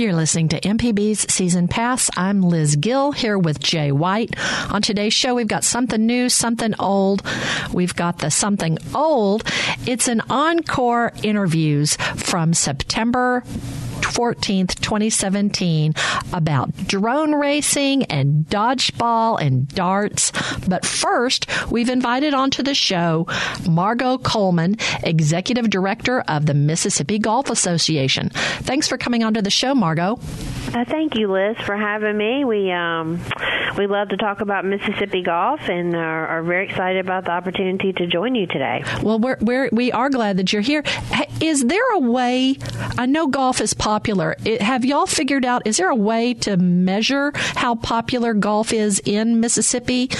You're listening to MPB's Season Pass. I'm Liz Gill here with Jay White. On today's show, we've got something new, something old. We've got the something old. It's an encore interviews from September 14th, 2017, about drone racing and dodgeball and darts. But first, we've invited onto the show Margot Coleman, Executive Director of the Mississippi Golf Association. Thanks for coming onto the show, Margot. Uh, thank you, Liz, for having me. We um, we love to talk about Mississippi golf and are, are, very excited about the opportunity to join you today. Well, we're, we're we are glad that you're here. Is there a way? I know golf is popular. It, have y'all figured out? Is there a way to measure how popular golf is in Mississippi?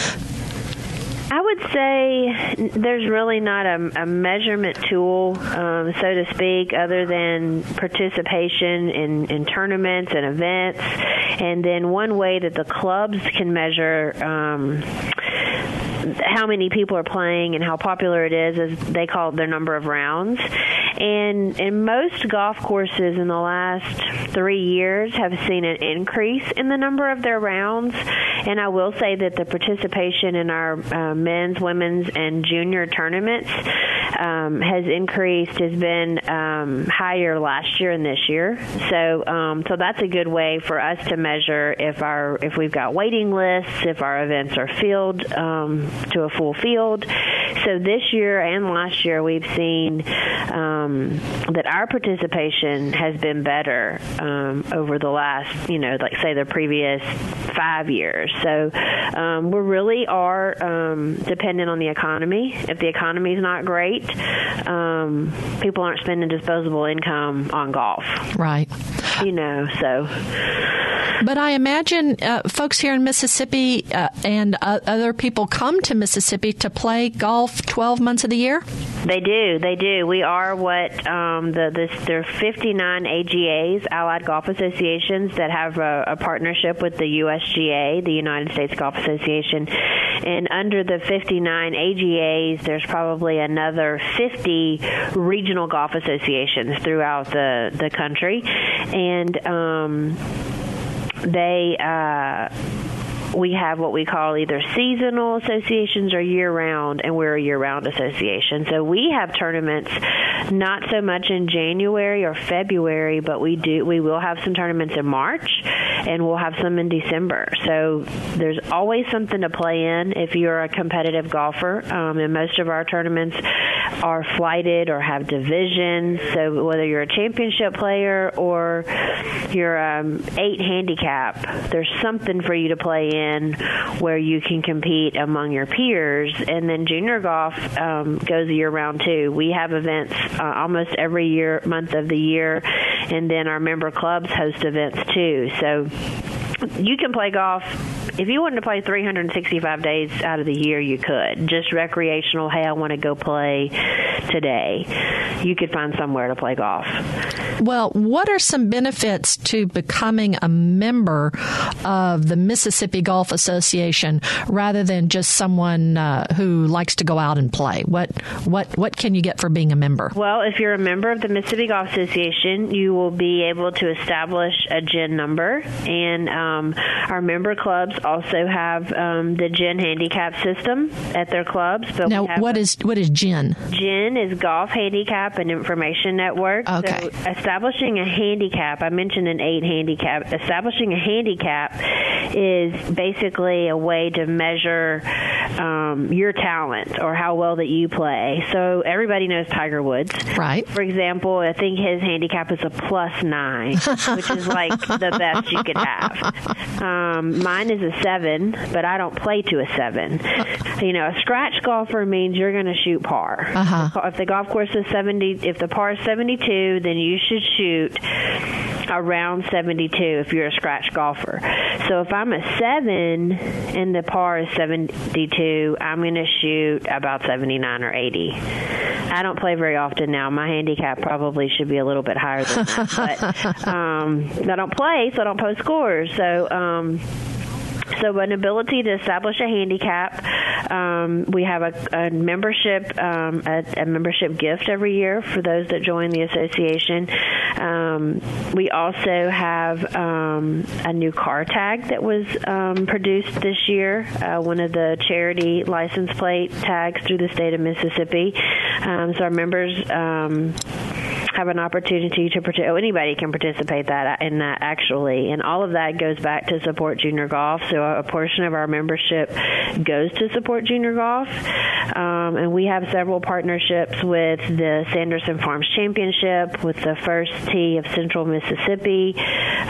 I would say there's really not a, a measurement tool, um, so to speak, other than participation in, in tournaments and events. And then one way that the clubs can measure um, how many people are playing and how popular it is is they call it their number of rounds. And in most golf courses in the last three years have seen an increase in the number of their rounds. And I will say that the participation in our uh, men's, women's, and junior tournaments um, has increased, has been um, higher last year and this year. So, um, so that's a good way for us to measure if our if we've got waiting lists, if our events are filled um, to a full field. So this year and last year, we've seen um, that our participation has been better um, over the last, you know, like say the previous five years. So um, we really are um, dependent on the economy. If the economy is not great, um, people aren't spending disposable income on golf. Right. You know, so. But I imagine uh, folks here in Mississippi uh, and uh, other people come to Mississippi to play golf 12 months of the year? They do. They do. We are what um, the this, there are 59 AGAs, Allied Golf Associations, that have a, a partnership with the USGA, the United States Golf Association. And under the 59 AGAs, there's probably another 50 regional golf associations throughout the, the country. And um, they uh, we have what we call either seasonal associations or year round, and we're a year round association. So we have tournaments not so much in January or February, but we do we will have some tournaments in March, and we'll have some in December. So there's always something to play in if you're a competitive golfer. Um, and most of our tournaments are flighted or have divisions. So whether you're a championship player or you're um, eight handicap, there's something for you to play in where you can compete among your peers. And then junior golf um, goes year round too. We have events uh, almost every year month of the year, and then our member clubs host events too. So you can play golf if you wanted to play 365 days out of the year, you could. Just recreational, hey, I want to go play today. You could find somewhere to play golf. Well, what are some benefits to becoming a member of the Mississippi Golf Association rather than just someone uh, who likes to go out and play? What what what can you get for being a member? Well, if you're a member of the Mississippi Golf Association, you will be able to establish a GHIN number, and um, our member clubs also have um, the GHIN handicap system at their clubs. But now, what a, is what is GHIN? GHIN is Golf Handicap and Information Network. Okay. So establishing a handicap, I mentioned an eight handicap. Establishing a handicap is basically a way to measure um, your talent or how well that you play. So everybody knows Tiger Woods, right? For example, I think his handicap is a plus nine, which is like the best you could have. Um, mine is a seven, but I don't play to a seven. You know, a scratch golfer means you're going to shoot par. Uh-huh. If the golf course is 70, if the par is 72, then you should shoot around 72 if you're a scratch golfer. So if I'm a 7 and the par is 72, I'm going to shoot about 79 or 80. I don't play very often now. My handicap probably should be a little bit higher than that, but um, I don't play, so I don't post scores. So um, so, an ability to establish a handicap. Um, we have a, a membership, um, a, a, membership gift every year for those that join the association. Um, we also have um, a new car tag that was um, produced this year, uh, one of the charity license plate tags through the state of Mississippi. Um, so, our members have an opportunity to participate. Oh, anybody can participate that in that actually, and all of that goes back to support junior golf. So a portion of our membership goes to support junior golf, um, and we have several partnerships with the Sanderson Farms Championship, with the First Tee of Central Mississippi.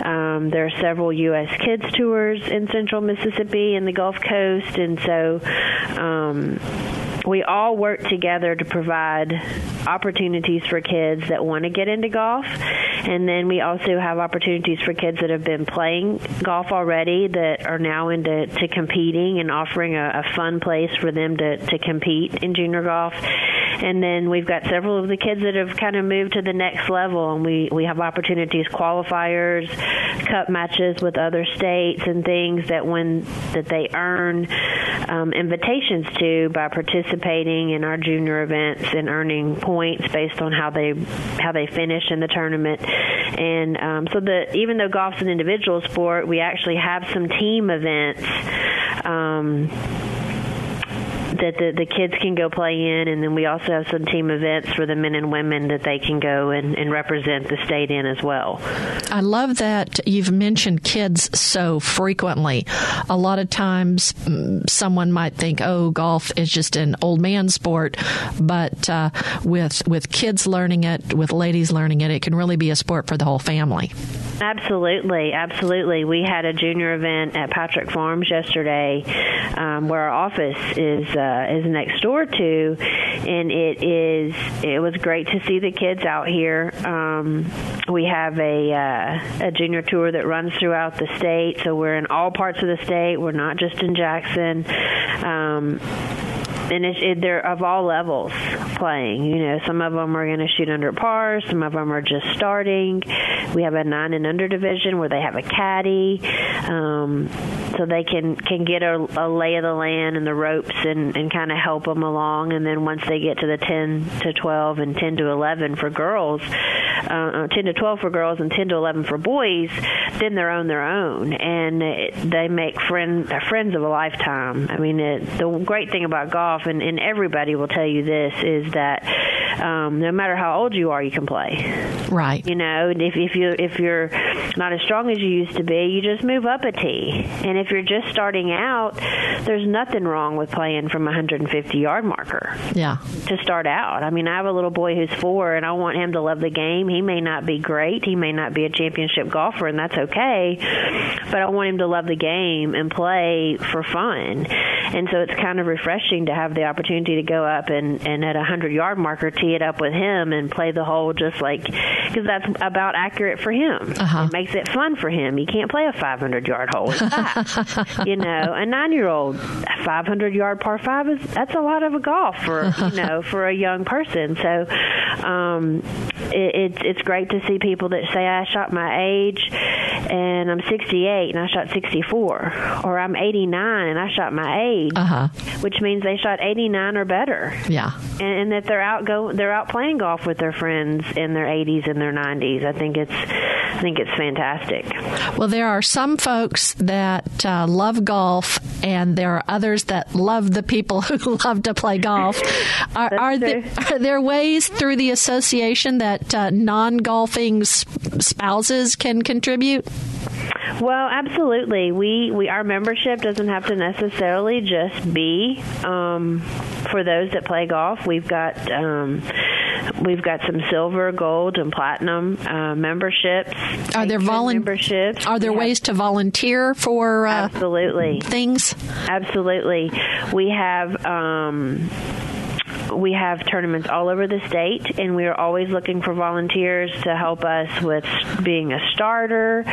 Um, there are several U.S. Kids tours in Central Mississippi and the Gulf Coast, and so. Um, we all work together to provide opportunities for kids that want to get into golf. And then we also have opportunities for kids that have been playing golf already that are now into to competing and offering a, a fun place for them to, to compete in junior golf. And then we've got several of the kids that have kind of moved to the next level, and we, we have opportunities, qualifiers, cup matches with other states, and things that when that they earn um, invitations to by participating in our junior events and earning points based on how they how they finish in the tournament. And um, so the even though golf's an individual sport, we actually have some team events. Um, that the, the kids can go play in, and then we also have some team events for the men and women that they can go and, and represent the state in as well. I love that you've mentioned kids so frequently. A lot of times, mm, someone might think, "Oh, golf is just an old man sport," but uh, with with kids learning it, with ladies learning it, it can really be a sport for the whole family. Absolutely, absolutely. We had a junior event at Patrick Farms yesterday, um, where our office is uh, is next door to, and it is it was great to see the kids out here. Um, we have a uh, a junior tour that runs throughout the state, so we're in all parts of the state. We're not just in Jackson. Um, and it's, it, they're of all levels playing. You know, some of them are going to shoot under par, some of them are just starting. We have a nine and under division where they have a caddy, um, so they can can get a, a lay of the land and the ropes and and kind of help them along. And then once they get to the ten to twelve and ten to eleven for girls, uh, uh ten to twelve for girls and ten to eleven for boys, then they're on their own, and it, they make friend friends of a lifetime. I mean, it, the great thing about golf and, and everybody will tell you this, is that um, no matter how old you are, you can play. Right. You know, if, if you if you're not as strong as you used to be, you just move up a tee. And if you're just starting out, there's nothing wrong with playing from a 150 yard marker. Yeah. To start out, I mean, I have a little boy who's four, and I want him to love the game. He may not be great, he may not be a championship golfer, and that's okay. But I want him to love the game and play for fun. And so it's kind of refreshing to have the opportunity to go up and, and at a 100 yard marker tee it up with him and play the hole just like, because that's about accurate for him. Uh-huh. It makes it fun for him. He can't play a 500 yard hole. you know, a nine year old 500 yard par five is that's a lot of a golf for you know for a young person. So um, it, it's it's great to see people that say I shot my age and I'm 68 and I shot 64, or I'm 89 and I shot my age, uh-huh. which means they shot 89 or better. Yeah, and, and that they're out go they're out playing golf with their friends in their 80s and their 90s. I think it's I think it's fantastic. Well, there are some folks that uh, love golf, and there are others that love the people who love to play golf. Are, are there, are there ways through the association that uh, non golfing spouses can contribute? Well, absolutely. We we our membership doesn't have to necessarily just be um, for those that play golf. We've got um, we've got some silver, gold, and platinum uh, memberships. Are there volun- memberships? Are there ways to volunteer for uh, absolutely things? Absolutely. We have. Um, we have tournaments all over the state, and we are always looking for volunteers to help us with being a starter,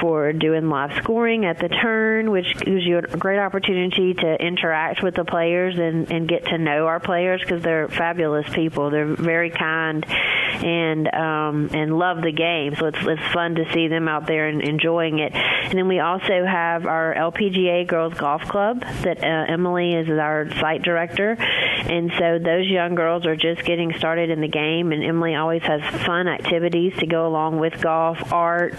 for doing live scoring at the turn, which gives you a great opportunity to interact with the players and, and get to know our players because they're fabulous people. They're very kind and um, and love the game, so it's it's fun to see them out there and enjoying it. And then we also have our LPGA Girls Golf Club that uh, Emily is our site director, and so those young girls are just getting started in the game. And Emily always has fun activities to go along with golf, art,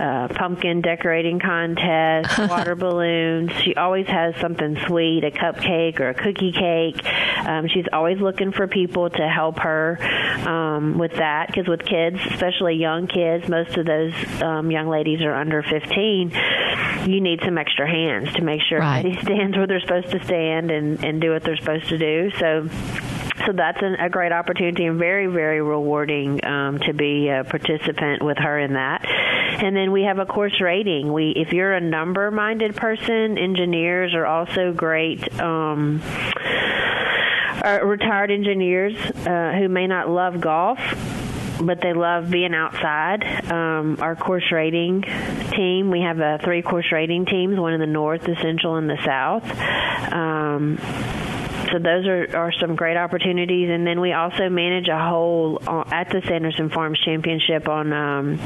uh, pumpkin decorating contest, water balloons. She always has something sweet, a cupcake or a cookie cake. Um, she's always looking for people to help her um, with that because with kids, especially young kids, most of those um, young ladies are under 15. You need some extra hands to make sure right. everybody stands where they're supposed to stand and, and do what they're supposed to do. So so that's an, a great opportunity and very very rewarding um, to be a participant with her in that and then we have a course rating we if you're a number minded person engineers are also great um, uh, retired engineers uh, who may not love golf but they love being outside. Um, our course rating team, we have a three course rating teams, one in the north, the central, and the south. Um, so those are, are some great opportunities. And then we also manage a hole uh, at the Sanderson Farms Championship on um,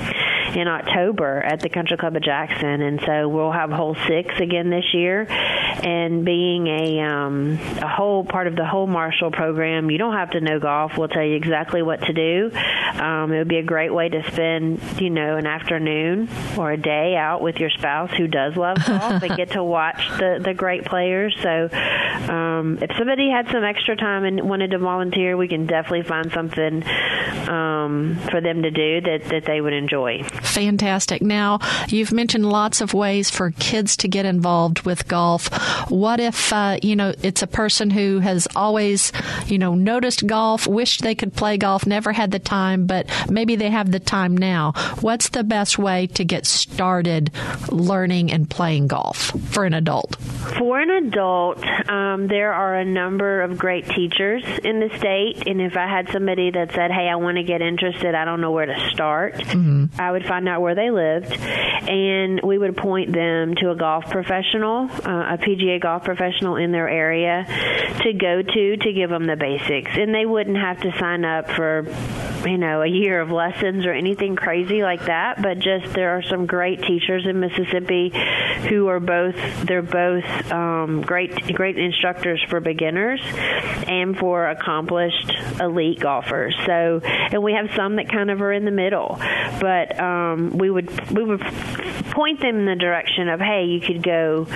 in October at the Country Club of Jackson, and so we'll have hole six again this year. And being a um, a whole part of the hole marshal program, you don't have to know golf. We'll tell you exactly what to do. Um, it would be a great way to spend, you know, an afternoon or a day out with your spouse who does love golf and get to watch the the great players. So um, if somebody somebody had some extra time and wanted to volunteer, we can definitely find something um, for them to do that, that they would enjoy. Fantastic. Now, you've mentioned lots of ways for kids to get involved with golf. What if, uh, you know, it's a person who has always, you know, noticed golf, wished they could play golf, never had the time, but maybe they have the time now. What's the best way to get started learning and playing golf for an adult? For an adult, um, there are a number of great teachers in the state, and if I had somebody that said, "Hey, I want to get interested, I don't know where to start," mm-hmm. I would find out where they lived, and we would point them to a golf professional, uh, a PGA golf professional in their area, to go to to give them the basics, and they wouldn't have to sign up for, you know, a year of lessons or anything crazy like that. But just there are some great teachers in Mississippi who are both they're both um, great great instructors for beginners and for accomplished elite golfers. So, and we have some that kind of are in the middle, but um, we would we would point them in the direction of, hey, you could go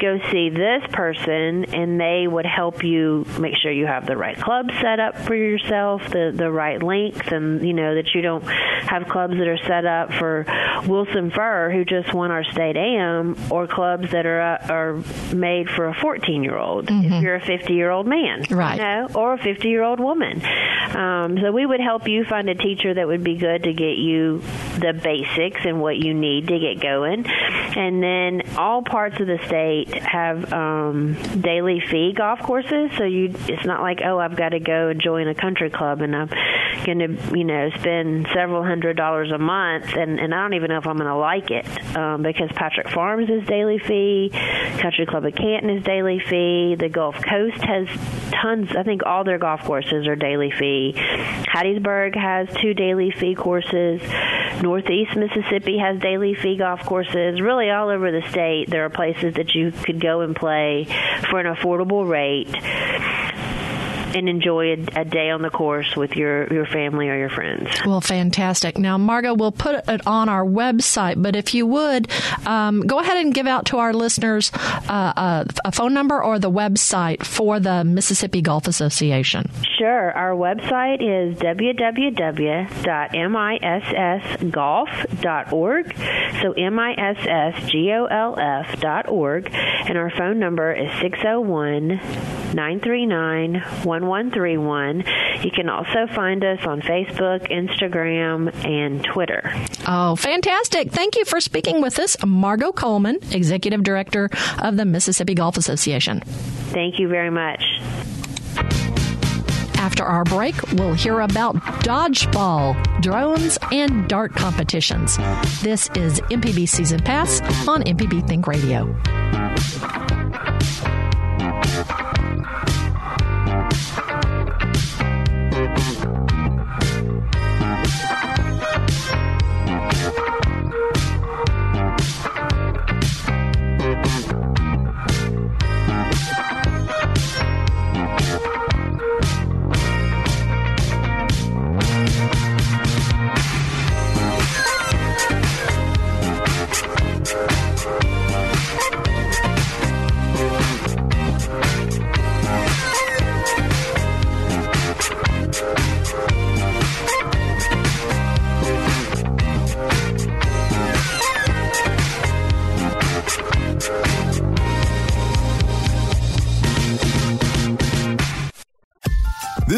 go see this person, and they would help you make sure you have the right club set up for yourself, the the right length, and you know that you don't have clubs that are set up for Wilson Furr, who just won our state am, or clubs that are uh, are made for a 14 year old. Mm-hmm. If you're a 50 year old man, right? You know, or a 50 year old woman. Um, so we would help you find a teacher that would be good to get you the basics and what you need to get going. And then all parts of the state have um, daily fee golf courses. So you, it's not like oh, I've got to go and join a country club and I'm going to you know spend several hundred dollars a month, and and I don't even know if I'm going to like it um, because Patrick Farms is daily fee, Country Club of Canton is daily fee, the Gulf Coast has tons. I think all their golf courses are daily fee. Hattiesburg has two daily fee courses. Northeast Mississippi has daily fee golf courses. Really, all over the state, there are places that you could go and play for an affordable rate and enjoy a, a, day on the course with your, your family or your friends. Well, fantastic. Now, Margot, we'll put it on our website, but if you would, um, go ahead and give out to our listeners uh, a, a phone number or the website for the Mississippi Golf Association. Sure. Our website is www.missgolf.org. So M-I-S-S-G-O-L-F.org. And our phone number is 601 939 1131. You can also find us on Facebook, Instagram, and Twitter. Oh, fantastic. Thank you for speaking with us, Margot Coleman, Executive Director of the Mississippi Golf Association. Thank you very much. After our break, we'll hear about dodgeball, drones, and dart competitions. This is MPB Season Pass on MPB Think Radio.